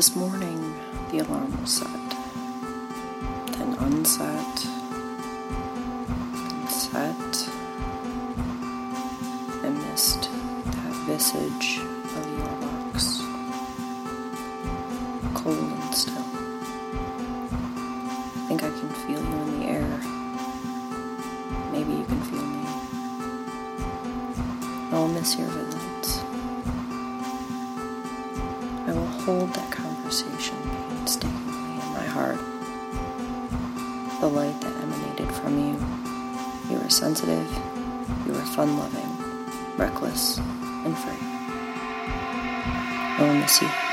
This morning, the alarm was set, then unset, then set. I missed that visage of your locks, cold and still. I think I can feel you in the air. Maybe you can feel me. I will miss your visits. I will hold that conversation painstakingly in my heart. The light that emanated from you. You were sensitive, you were fun loving, reckless, and free. I will miss you.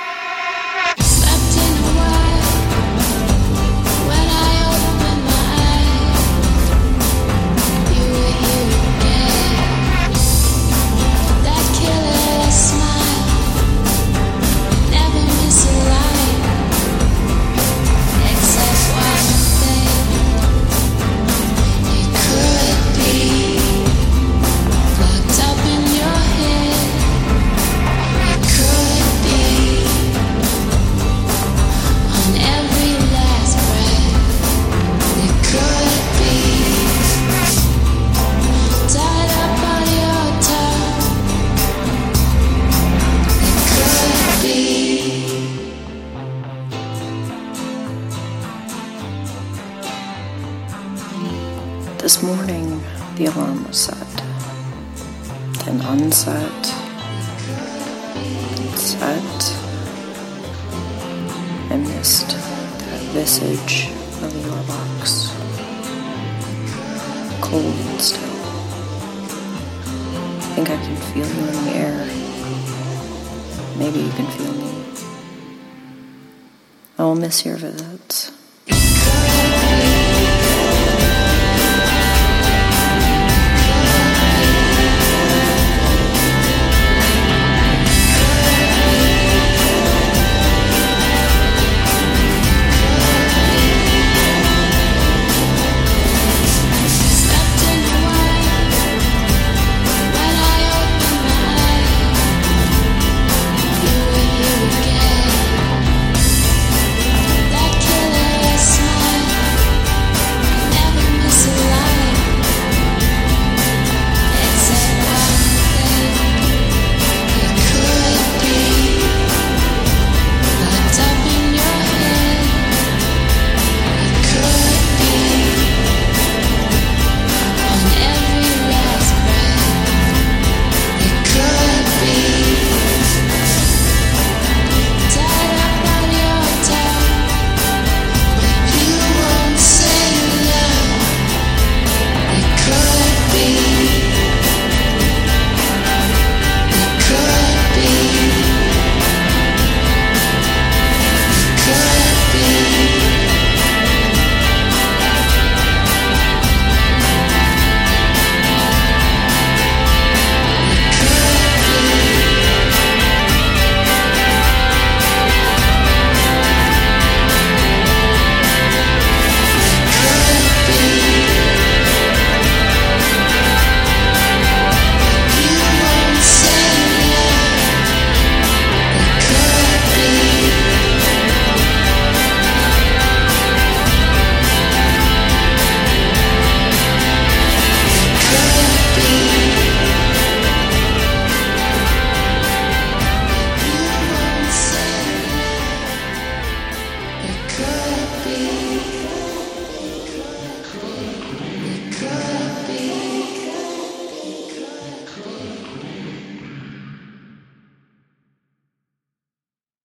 This morning, the alarm was set, then unset, set. I missed that visage of your box, cold and still. I think I can feel you in the air. Maybe you can feel me. I will miss your visits.